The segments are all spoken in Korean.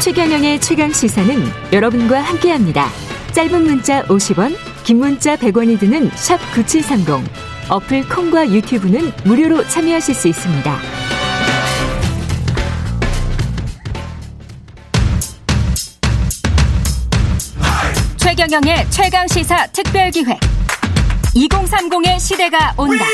최경영의 최강 시사는 여러분과 함께합니다. 짧은 문자 50원, 긴 문자 100원이 드는 샵 9730. 어플 콩과 유튜브는 무료로 참여하실 수 있습니다. 최경영의 최강 시사 특별 기획. 2030의 시대가 온다.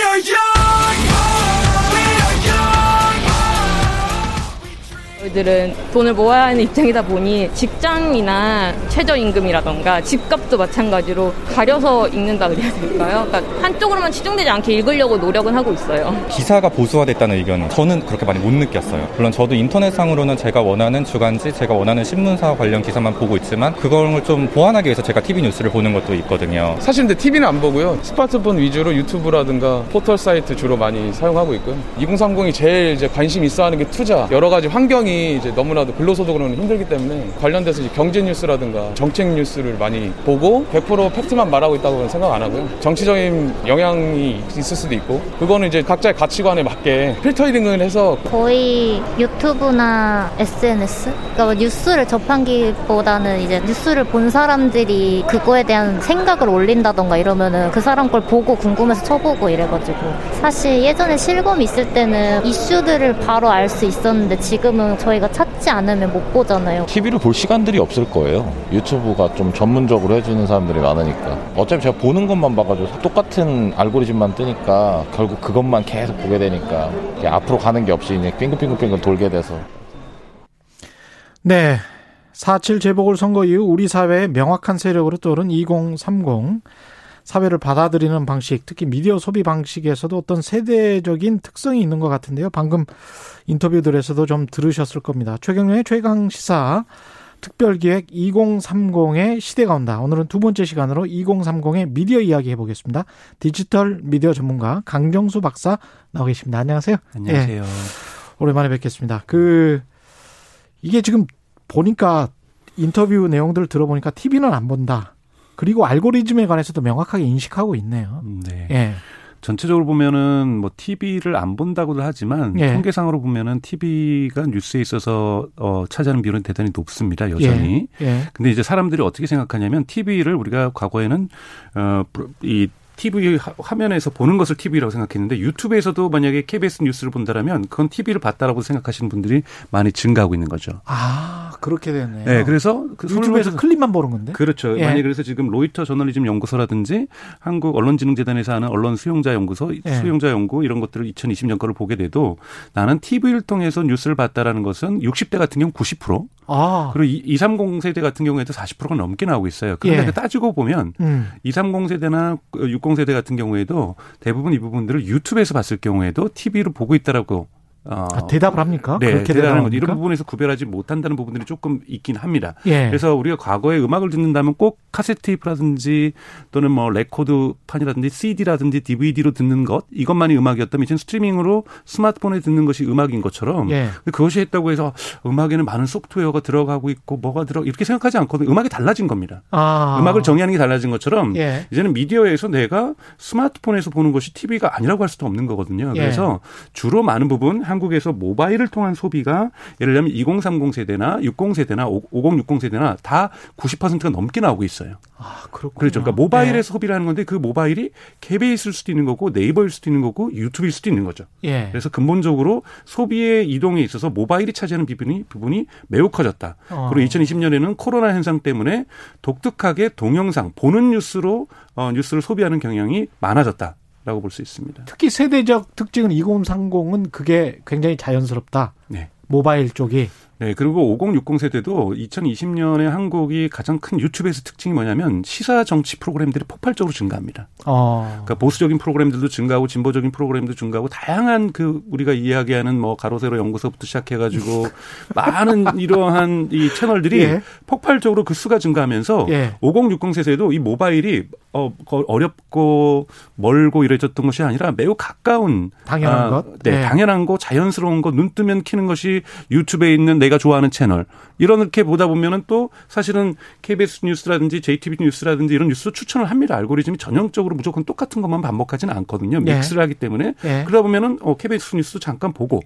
저희들은 돈을 모아야 하는 입장이다 보니 직장이나 최저임금이라던가 집값도 마찬가지로 가려서 읽는다 그래야 될까요? 그러니까 한쪽으로만 치중되지 않게 읽으려고 노력은 하고 있어요. 기사가 보수화됐다는 의견은 저는 그렇게 많이 못 느꼈어요. 물론 저도 인터넷상으로는 제가 원하는 주간지, 제가 원하는 신문사 관련 기사만 보고 있지만 그걸 좀 보완하기 위해서 제가 TV 뉴스를 보는 것도 있거든요. 사실 근데 TV는 안 보고요. 스마트폰 위주로 유튜브라든가 포털 사이트 주로 많이 사용하고 있고요. 2030이 제일 이제 관심 있어 하는 게 투자. 여러 가지 환경이 이제 너무나도 근로소득으로는 힘들기 때문에 관련돼서 경제 뉴스라든가 정책 뉴스를 많이 보고 100% 팩트만 말하고 있다고는 생각 안 하고요. 정치적인 영향이 있을 수도 있고 그거는 이제 각자의 가치관에 맞게 필터링을 해서 거의 유튜브나 SNS 그러니까 뭐 뉴스를 접한기보다는 이제 뉴스를 본 사람들이 그거에 대한 생각을 올린다던가 이러면은 그 사람 걸 보고 궁금해서 쳐보고 이래가지고 사실 예전에 실검 있을 때는 이슈들을 바로 알 수 있었는데 지금은 저희가 찾지 않으면 못 보잖아요. TV를 볼 시간들이 없을 거예요. 유튜브가 좀 전문적으로 해주는 사람들이 많으니까. 어차피 제가 보는 것만 봐가지고 똑같은 알고리즘만 뜨니까 결국 그것만 계속 보게 되니까 앞으로 가는 게 없이 그냥 빙글빙글빙글 돌게 돼서. 네. 4.7 재보궐선거 이후 우리 사회의 명확한 세력으로 떠오른 2030 사회를 받아들이는 방식, 특히 미디어 소비 방식에서도 어떤 세대적인 특성이 있는 것 같은데요. 방금 인터뷰들에서도 좀 들으셨을 겁니다. 최경련의 최강 시사 특별기획 2030의 시대가 온다. 오늘은 두 번째 시간으로 2030의 미디어 이야기 해보겠습니다. 디지털 미디어 전문가 강정수 박사 나오 계십니다. 안녕하세요. 안녕하세요. 예. 오랜만에 뵙겠습니다. 그 이게 지금 보니까 인터뷰 내용들을 들어보니까 TV는 안 본다. 그리고 알고리즘에 관해서도 명확하게 인식하고 있네요. 네. 예. 전체적으로 보면은 뭐 TV를 안 본다고도 하지만 예. 통계상으로 보면은 TV가 뉴스에 있어서 어 차지하는 비율은 대단히 높습니다. 여전히. 예. 예. 근데 이제 사람들이 어떻게 생각하냐면 TV를 우리가 과거에는 어이 TV 화면에서 보는 것을 TV라고 생각했는데 유튜브에서도 만약에 KBS 뉴스를 본다라면 그건 TV를 봤다라고 생각하시는 분들이 많이 증가하고 있는 거죠. 아 그렇게 되네요. 네, 그래서 그 유튜브에서 클립만 보는 건데. 그렇죠. 예. 만약 그래서 지금 로이터 저널리즘 연구소라든지 한국 언론진흥재단에서 하는 언론 수용자 연구소, 예. 수용자 연구 이런 것들을 2020년 거를 보게 돼도 나는 TV를 통해서 뉴스를 봤다라는 것은 60대 같은 경우 90%. 아. 그리고 230 세대 같은 경우에도 40%가 넘게 나오고 있어요. 그런데 예. 따지고 보면 음. 230 세대나 60 세대 같은 경우에도 대부분 이 부분들을 유튜브에서 봤을 경우에도 TV로 보고 있다라고 어, 아, 대답을 합니까? 네, 그렇게 대답하는 것 이런 부분에서 구별하지 못한다는 부분들이 조금 있긴 합니다. 예. 그래서 우리가 과거에 음악을 듣는다면 꼭 카세트 테이프라든지 또는 뭐 레코드판이라든지 CD라든지 DVD로 듣는 것 이것만이 음악이었다면 이제 스트리밍으로 스마트폰에 듣는 것이 음악인 것처럼 예. 그것이 했다고 해서 음악에는 많은 소프트웨어가 들어가고 있고 뭐가 들어 이렇게 생각하지 않거든요. 음악이 달라진 겁니다. 아. 음악을 정의하는 게 달라진 것처럼 예. 이제는 미디어에서 내가 스마트폰에서 보는 것이 TV가 아니라고 할 수도 없는 거거든요. 예. 그래서 주로 많은 부분 한 국에서 모바일을 통한 소비가 예를 들면 2030 세대나 60 세대나 5060 세대나 다 90%가 넘게 나오고 있어요. 아, 그렇군요. 그렇죠. 그러니까 모바일에서 네. 소비를 하는 건데 그 모바일이 KBS일 수도 있는 거고 네이버일 수도 있는 거고 유튜브일 수도 있는 거죠. 예. 그래서 근본적으로 소비의 이동에 있어서 모바일이 차지하는 부분이 부분이 매우 커졌다. 어. 그리고 2020년에는 코로나 현상 때문에 독특하게 동영상 보는 뉴스로 어, 뉴스를 소비하는 경향이 많아졌다. 라고 볼 수 있습니다. 특히 세대적 특징은 2030은 그게 굉장히 자연스럽다. 네. 모바일 쪽이. 네, 그리고 5060 세대도 2020년에 한국이 가장 큰 유튜브에서 특징이 뭐냐면 시사 정치 프로그램들이 폭발적으로 증가합니다. 어. 그러니까 보수적인 프로그램들도 증가하고 진보적인 프로그램도 증가하고 다양한 그 우리가 이야기하는 뭐 가로세로 연구소부터 시작해가지고 많은 이러한 이 채널들이 예. 폭발적으로 그 수가 증가하면서 예. 5060 세대도 이 모바일이 어 어렵고 멀고 이래졌던 것이 아니라 매우 가까운 당연한 아, 것, 네, 네, 당연한 거, 자연스러운 거, 눈 뜨면 키는 것이 유튜브에 있는 내가 좋아하는 채널 이렇게 보다 보면은 또 사실은 KBS 뉴스라든지 JTBC 뉴스라든지 이런 뉴스 추천을 합니다. 알고리즘이 전형적으로 무조건 똑같은 것만 반복하지는 않거든요. 예. 믹스를 네. 하기 때문에 네. 그러다 보면은 어 KBS 뉴스 잠깐 보고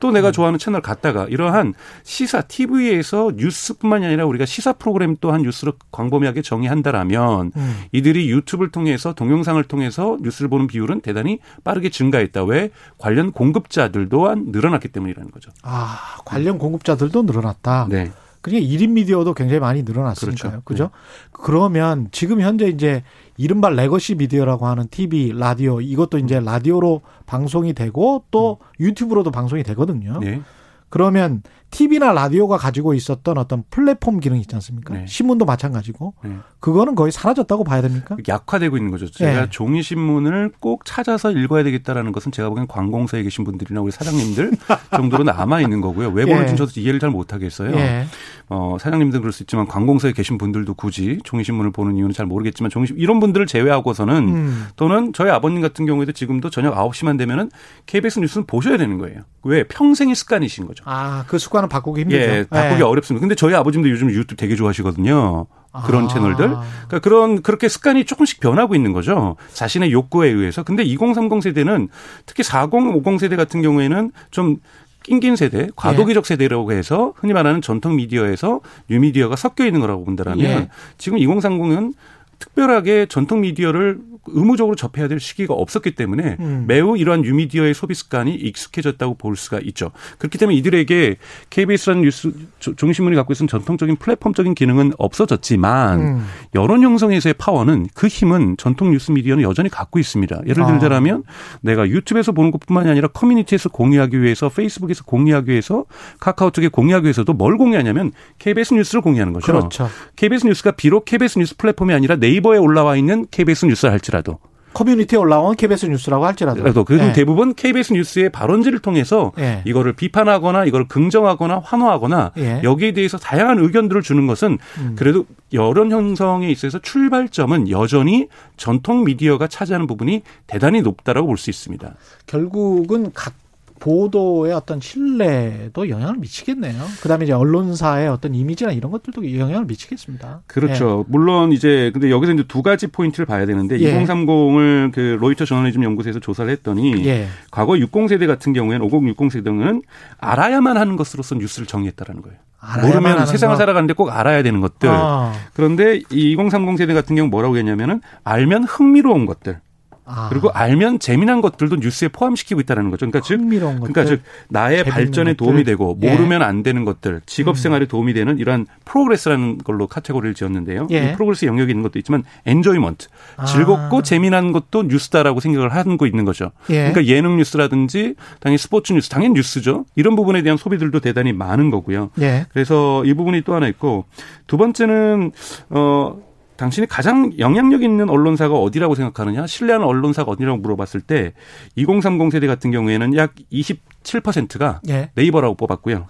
또 내가 음. 좋아하는 채널 갔다가 이러한 시사 TV에서 뉴스뿐만이 아니라 우리가 시사 프로그램 또한 뉴스로 광범위하게 정의한다라면 음. 이들이 유튜브를 통해서 동영상을 통해서 뉴스를 보는 비율은 대단히 빠르게 증가했다. 왜 관련 공급자들 또한 늘어났기 때문이라는 거죠. 아 관련 공급자들도 늘어났다. 네. 그러니까 1인 미디어도 굉장히 많이 늘어났으니까요. 그렇죠. 그죠? 네. 그러면 지금 현재 이제 이른바 legacy 미디어라고 하는 TV, 라디오 이것도 이제 라디오로 방송이 되고 또 음. 유튜브로도 방송이 되거든요. 네. 그러면 TV나 라디오가 가지고 있었던 어떤 플랫폼 기능 있지 않습니까? 네. 신문도 마찬가지고 네. 그거는 거의 사라졌다고 봐야 됩니까? 약화되고 있는 거죠. 제가 네. 종이 신문을 꼭 찾아서 읽어야 되겠다라는 것은 제가 보기엔 관공서에 계신 분들이나 우리 사장님들 정도로 남아 있는 거고요. 왜 그런지 예. 저도 이해를 잘 못하겠어요. 예. 어, 사장님들은 그럴 수 있지만 관공서에 계신 분들도 굳이 종이 신문을 보는 이유는 잘 모르겠지만 종이 이런 분들을 제외하고서는 음. 또는 저희 아버님 같은 경우에도 지금도 저녁 9시만 되면은 KBS 뉴스는 보셔야 되는 거예요. 왜 평생의 습관이신 거죠. 아, 그 습관 은 바꾸기 힘들죠. 예, 바꾸기 예. 어렵습니다. 근데 저희 아버님도 요즘 유튜브 되게 좋아하시거든요. 그런 아. 채널들. 그러니까 그런 그렇게 습관이 조금씩 변하고 있는 거죠. 자신의 욕구에 의해서. 근데 2030 세대는 특히 40, 50 세대 같은 경우에는 좀 낑긴 세대, 과도기적 예. 세대라고 해서 흔히 말하는 전통 미디어에서 뉴미디어가 섞여 있는 거라고 본다라면 예. 지금 2030은 특별하게 전통 미디어를 의무적으로 접해야 될 시기가 없었기 때문에 음. 매우 이러한 뉴미디어의 소비 습관이 익숙해졌다고 볼 수가 있죠. 그렇기 때문에 이들에게 KBS라는 뉴스 종이신문이 갖고 있는 전통적인 플랫폼적인 기능은 없어졌지만 음. 여론 형성에서의 파워는 그 힘은 전통 뉴스 미디어는 여전히 갖고 있습니다. 예를 들자면 아. 내가 유튜브에서 보는 것뿐만이 아니라 커뮤니티에서 공유하기 위해서 페이스북에서 공유하기 위해서 카카오톡에 공유하기 위해서도 뭘 공유하냐면 KBS 뉴스를 공유하는 거죠. 그렇죠. KBS 뉴스가 비록 KBS 뉴스 플랫폼이 아니라 네이버에 올라와 있는 KBS 뉴스라 할지라도 커뮤니티에 올라온 KBS 뉴스라고 할지라도. 그래도 그 네. 대부분 KBS 뉴스의 발언지를 통해서 네. 이거를 비판하거나 이걸 긍정하거나 환호하거나 네. 여기에 대해서 다양한 의견들을 주는 것은 음. 그래도 여론 형성에 있어서 출발점은 여전히 전통 미디어가 차지하는 부분이 대단히 높다라고 볼 수 있습니다. 결국은 각 보도의 어떤 신뢰도 영향을 미치겠네요. 그다음에 이제 언론사의 어떤 이미지나 이런 것들도 영향을 미치겠습니다. 그렇죠. 예. 물론 이제 근데 여기서 이제 두 가지 포인트를 봐야 되는데 예. 2030을 그 로이터 저널리즘 연구소에서 조사를 했더니 예. 과거 60세대 같은 경우에는 50, 60세대는 알아야만 하는 것으로서 뉴스를 정의했다라는 거예요. 모르면 세상을 거. 살아가는데 꼭 알아야 되는 것들. 아. 그런데 이 2030 세대 같은 경우 뭐라고 했냐면은 알면 흥미로운 것들. 아. 그리고 알면 재미난 것들도 뉴스에 포함시키고 있다는 거죠. 그러니까 즉, 그러니까 즉 나의 발전에 것들. 도움이 되고 예. 모르면 안 되는 것들, 직업 생활에 음. 도움이 되는 이러한 progress라는 걸로 카테고리를 지었는데요. 예. 이 progress 영역이 있는 것도 있지만 enjoyment, 아. 즐겁고 재미난 것도 뉴스다라고 생각을 하고 있는 거죠. 예. 그러니까 예능 뉴스라든지 당연히 스포츠 뉴스, 당연히 뉴스죠. 이런 부분에 대한 소비들도 대단히 많은 거고요. 예. 그래서 이 부분이 또 하나 있고 두 번째는 어 당신이 가장 영향력 있는 언론사가 어디라고 생각하느냐, 신뢰하는 언론사가 어디라고 물어봤을 때 2030 세대 같은 경우에는 약 27%가 예. 네이버라고 뽑았고요.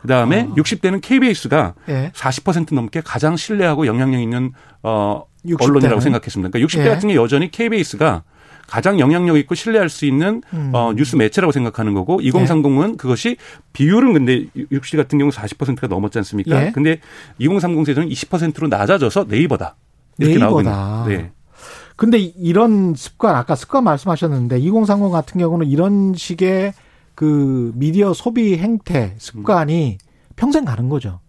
그 다음에 어. 60대는 KBS가 예. 40% 넘게 가장 신뢰하고 영향력 있는 어 언론이라고 생각했습니다. 그러니까 60대 예. 같은 게 여전히 KBS가 가장 영향력 있고 신뢰할 수 있는 음. 어, 뉴스 매체라고 생각하는 거고 2030은 예. 그것이 비율은 근데 60대 같은 경우 40%가 넘었지 않습니까? 예. 근데 2030 세대는 20%로 낮아져서 네이버다. 이렇게 네이버다. 나오고 있는. 네. 근데 이런 습관 아까 습관 말씀하셨는데 2030 같은 경우는 이런 식의 그 미디어 소비 행태 습관이 음. 평생 가는 거죠.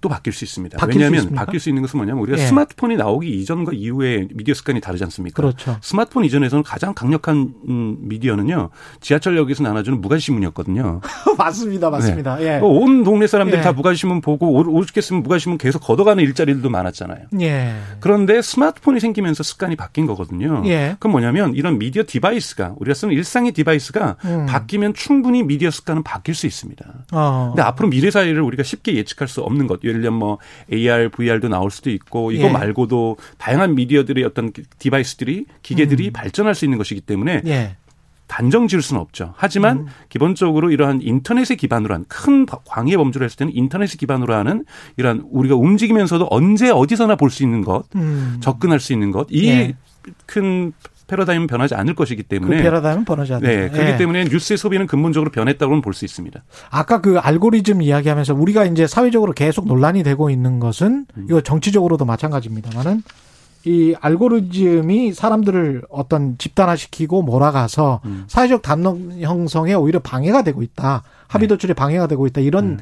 또 바뀔 수 있습니다. 왜냐하면 수 바뀔 수 있는 것은 뭐냐면 우리가 예. 스마트폰이 나오기 이전과 이후에 미디어 습관이 다르지 않습니까? 그렇죠. 스마트폰 이전에서는 가장 강력한 음, 미디어는요 지하철역에서 나눠주는 무가지 신문이었거든요. 맞습니다, 맞습니다. 네. 예. 온 동네 사람들이 예. 다 무가지 신문 보고 오죽했으면 무가지 신문 계속 걷어가는 일자리들도 많았잖아요. 예. 그런데 스마트폰이 생기면서 습관이 바뀐 거거든요. 예. 그건 뭐냐면 이런 미디어 device가 우리가 쓰는 일상의 device가 음. 바뀌면 충분히 미디어 습관은 바뀔 수 있습니다. 어. 근데 앞으로 미래 사회를 우리가 쉽게 예측할 수 없는 것. 예를 들면 뭐 AR, VR도 나올 수도 있고 이거 예. 말고도 다양한 미디어들의 어떤 디바이스들이 기계들이 음. 발전할 수 있는 것이기 때문에 예. 단정 지을 수는 없죠. 하지만 음. 기본적으로 이러한 인터넷에 기반으로 한 큰 광의 범주를 했을 때는 인터넷에 기반으로 하는 이러한 우리가 움직이면서도 언제 어디서나 볼 수 있는 것, 음. 접근할 수 있는 것, 이큰 예. 패러다임은 변하지 않을 것이기 때문에 그 패러다임은 변하지 않는 네, 그렇기 예. 때문에 뉴스의 소비는 근본적으로 변했다고는 볼 수 있습니다. 아까 그 알고리즘 이야기하면서 우리가 이제 사회적으로 계속 논란이 되고 있는 것은 음. 이거 정치적으로도 마찬가지입니다만은 이 알고리즘이 사람들을 어떤 집단화시키고 몰아가서 음. 사회적 담론 형성에 오히려 방해가 되고 있다. 합의 네. 도출에 방해가 되고 있다. 이런 음.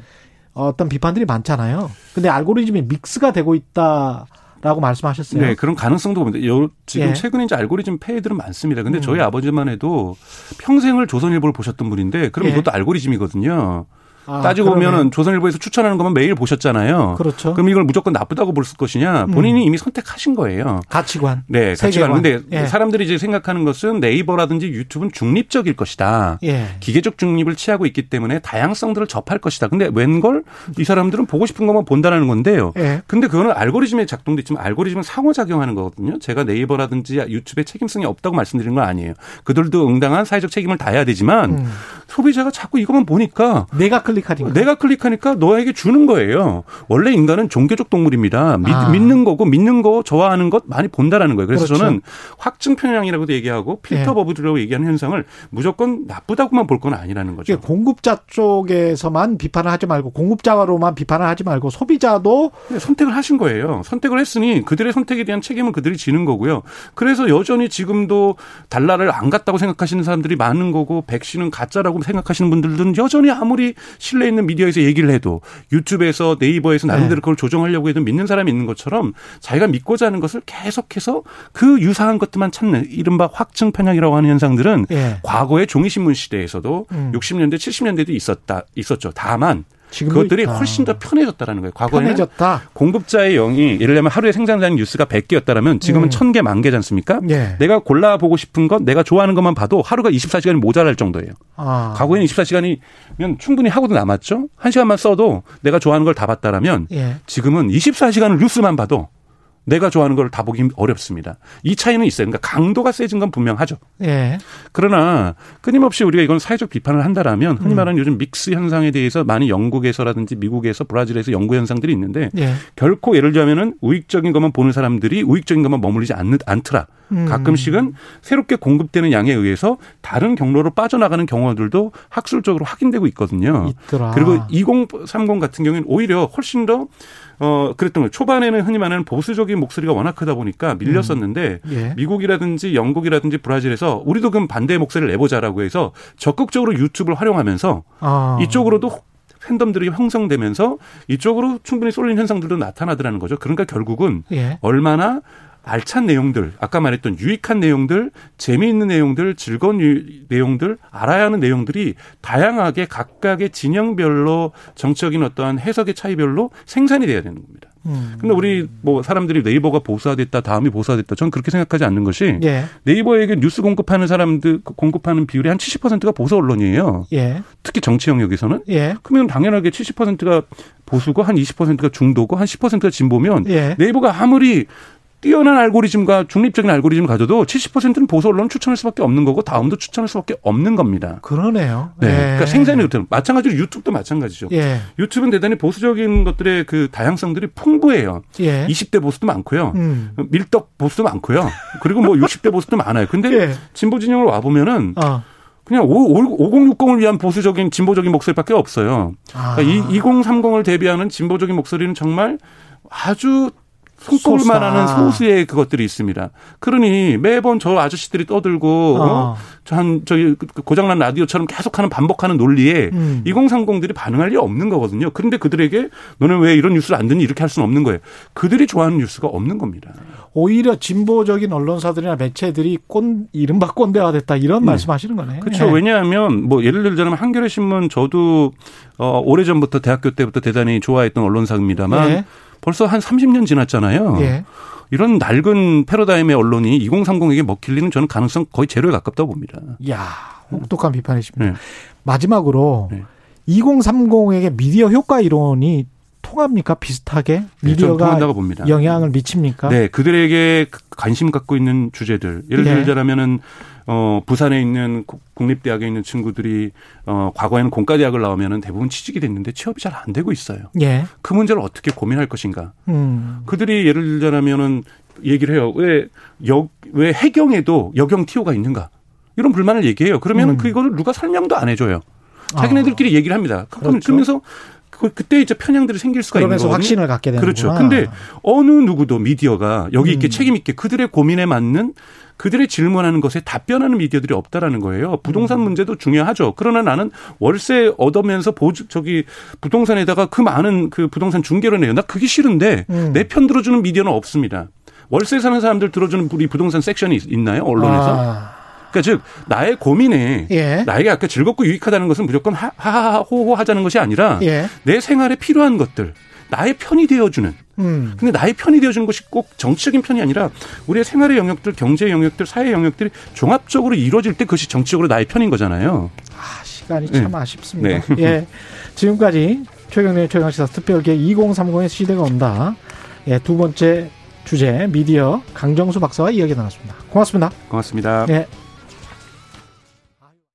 어떤 비판들이 많잖아요. 근데 알고리즘이 믹스가 되고 있다. 라고 말씀하셨어요. 네, 그런 가능성도 봅니다. 요, 지금 예. 최근에 이제 알고리즘 폐해들은 많습니다. 근데 음. 저희 아버지만 해도 평생을 조선일보를 보셨던 분인데, 그럼 예. 이것도 알고리즘이거든요. 아, 따지고 그러네. 보면은 조선일보에서 추천하는 것만 매일 보셨잖아요. 그렇죠. 그럼 이걸 무조건 나쁘다고 볼 것이냐? 본인이 음. 이미 선택하신 거예요. 가치관. 네, 가치관. 근데 예. 사람들이 이제 생각하는 것은 네이버라든지 유튜브는 중립적일 것이다. 예. 기계적 중립을 취하고 있기 때문에 다양성들을 접할 것이다. 근데 웬걸 이 사람들은 보고 싶은 것만 본다라는 건데요. 예. 근데 그거는 알고리즘에 작동돼 있지만 알고리즘은 상호작용하는 거거든요. 제가 네이버라든지 유튜브에 책임성이 없다고 말씀드린 건 아니에요. 그들도 응당한 사회적 책임을 다해야 되지만 음. 소비자가 자꾸 이것만 보니까 내가 클릭 클릭하니까. 내가 클릭하니까 너에게 주는 거예요. 원래 인간은 종교적 동물입니다. 믿, 아. 믿는 거고 믿는 거 좋아하는 것 많이 본다라는 거예요. 그래서 그렇죠. 저는 확증 편향이라고도 얘기하고 필터 예. 버블이라고 얘기하는 현상을 무조건 나쁘다고만 볼 건 아니라는 거죠. 공급자 쪽에서만 비판을 하지 말고 공급자로만 비판을 하지 말고 소비자도 네, 선택을 하신 거예요. 선택을 했으니 그들의 선택에 대한 책임은 그들이 지는 거고요. 그래서 여전히 지금도 달러를 안 갔다고 생각하시는 사람들이 많은 거고 백신은 가짜라고 생각하시는 분들은 여전히 아무리 신뢰 있는 미디어에서 얘기를 해도 유튜브에서 네이버에서 나름대로 네. 그걸 조정하려고 해도 믿는 사람이 있는 것처럼 자기가 믿고자 하는 것을 계속해서 그 유사한 것들만 찾는 이른바 확증 편향이라고 하는 현상들은 네. 과거의 종이신문 시대에서도 음. 60년대 70년대도 있었다 있었죠. 다만 그것들이 있다. 훨씬 더 편해졌다라는 거예요. 과거에는 편해졌다. 공급자의 영이 예를 들면 하루에 생산되는 뉴스가 100개였다면 지금은 음. 1000개, 만 개지 않습니까? 예. 내가 골라보고 싶은 것, 내가 좋아하는 것만 봐도 하루가 24시간이 모자랄 정도예요. 아. 과거에는 24시간이면 충분히 하고도 남았죠. 1시간만 써도 내가 좋아하는 걸 다 봤다라면 예. 지금은 24시간을 뉴스만 봐도 내가 좋아하는 걸 다 보기 어렵습니다. 이 차이는 있어요. 그러니까 강도가 세진 건 분명하죠. 예. 그러나 끊임없이 우리가 이건 사회적 비판을 한다라면 흔히 음. 말하는 음. 요즘 믹스 현상에 대해서 많이 영국에서라든지 미국에서 브라질에서 연구 현상들이 있는데 예. 결코 예를 들자면은 우익적인 것만 보는 사람들이 우익적인 것만 머물리지 않, 않더라. 음. 가끔씩은 새롭게 공급되는 양에 의해서 다른 경로로 빠져나가는 경우들도 학술적으로 확인되고 있거든요. 있더라. 그리고 2030 같은 경우에는 오히려 훨씬 더 어, 그랬던 거예요. 초반에는 흔히 말하는 보수적인 목소리가 워낙 크다 보니까 밀렸었는데 음. 예. 미국이라든지 영국이라든지 브라질에서 우리도 그럼 반대의 목소리를 내보자라고 해서 적극적으로 유튜브를 활용하면서 아. 이쪽으로도 팬덤들이 형성되면서 이쪽으로 충분히 쏠린 현상들도 나타나더라는 거죠. 그러니까 결국은 예. 얼마나 알찬 내용들, 아까 말했던 유익한 내용들, 재미있는 내용들, 즐거운 유, 내용들, 알아야 하는 내용들이 다양하게 각각의 진영별로 정적인 어떠한 해석의 차이별로 생산이 돼야 되는 겁니다. 음. 근데 우리 뭐 사람들이 네이버가 보수화됐다, 다음이 보수화됐다. 저는 그렇게 생각하지 않는 것이 예. 네이버에게 뉴스 공급하는 사람들 공급하는 비율이 한 70%가 보수 언론이에요. 예. 특히 정치 영역에서는. 예. 그러면 당연하게 70%가 보수고 한 20%가 중도고 한 10%가 진보면 예. 네이버가 아무리 뛰어난 알고리즘과 중립적인 알고리즘을 가져도 70%는 보수 언론을 추천할 수밖에 없는 거고 다음도 추천할 수밖에 없는 겁니다. 그러네요. 네. 예. 그러니까 생산이 그렇다. 마찬가지로 유튜브도 마찬가지죠. 예. 유튜브는 대단히 보수적인 것들의 그 다양성들이 풍부해요. 예. 20대 보수도 많고요. 음. 밀떡 보수도 많고요. 그리고 뭐 60대 보수도 많아요. 근데 예. 진보 진영을 와 보면은 어. 그냥 5060을 위한 보수적인 진보적인 목소리밖에 없어요. 그러니까 아. 2030을 대비하는 진보적인 목소리는 정말 아주 손꼽을만 하는 소수의 그것들이 있습니다. 그러니 매번 저 아저씨들이 떠들고 어. 어? 한 저기 그, 그 고장난 라디오처럼 계속하는 반복하는 논리에 음. 2030들이 반응할 리 없는 거거든요. 그런데 그들에게 너는 왜 이런 뉴스를 안 듣니 이렇게 할 수는 없는 거예요. 그들이 좋아하는 뉴스가 없는 겁니다. 오히려 진보적인 언론사들이나 매체들이 꼰 이른바 꼰대화 됐다 이런 네. 말씀하시는 거네요. 그렇죠. 네. 왜냐하면 뭐 예를 들자면 한겨레 신문 저도 어 오래 전부터 대학교 때부터 대단히 좋아했던 언론사입니다만 네. 벌써 한 30년 지났잖아요. 예. 이런 낡은 패러다임의 언론이 2030에게 먹힐 리는 저는 가능성 거의 제로에 가깝다고 봅니다. 야 혹독한 비판이십니다. 네. 마지막으로 네. 2030에게 미디어 효과 이론이 통합니까? 비슷하게 네, 미디어가 네, 영향을 미칩니까? 네, 그들에게 관심 갖고 있는 주제들 예를 네. 들자면은 어, 부산에 있는 국립대학에 있는 친구들이 어, 과거에는 공과대학을 나오면은 대부분 취직이 됐는데 취업이 잘 안 되고 있어요. 예. 그 문제를 어떻게 고민할 것인가. 음. 그들이 예를 들자면은 얘기를 해요. 왜, 역, 왜 해경에도 여경 티오가 있는가. 이런 불만을 얘기해요. 그러면 음. 그거를 누가 설명도 안 해줘요. 자기네들끼리 아. 얘기를 합니다. 그렇죠. 그러면서 그, 그때 이제 편향들이 생길 수가 있는 거거든요. 확신을 갖게 되는 그렇죠. 근데 어느 누구도 미디어가 여기 있게 음. 책임 있게 그들의 고민에 맞는 그들의 질문하는 것에 답변하는 미디어들이 없다라는 거예요. 부동산 음. 문제도 중요하죠. 그러나 나는 월세 얻으면서 보주 저기 부동산에다가 그 많은 그 부동산 중개를 내요. 나 그게 싫은데 음. 내편 들어주는 미디어는 없습니다. 월세 사는 사람들 들어주는 우리 부동산 섹션이 있나요? 언론에서? 아. 그러니까 즉 나의 고민에 예. 나에게 아까 즐겁고 유익하다는 것은 무조건 하하호호 하자는 것이 아니라 예. 내 생활에 필요한 것들 나의 편이 되어주는. 음. 근데 나의 편이 되어주는 것이 꼭 정치적인 편이 아니라 우리의 생활의 영역들, 경제 영역들, 사회 영역들이 종합적으로 이루어질 때 그것이 정치적으로 나의 편인 거잖아요. 아, 시간이 참 네. 아쉽습니다. 네. 예. 지금까지 최경련 최강시사 특별계 2030의 시대가 온다. 예, 두 번째 주제 미디어 강정수 박사와 이야기 나눴습니다. 고맙습니다. 고맙습니다. 예.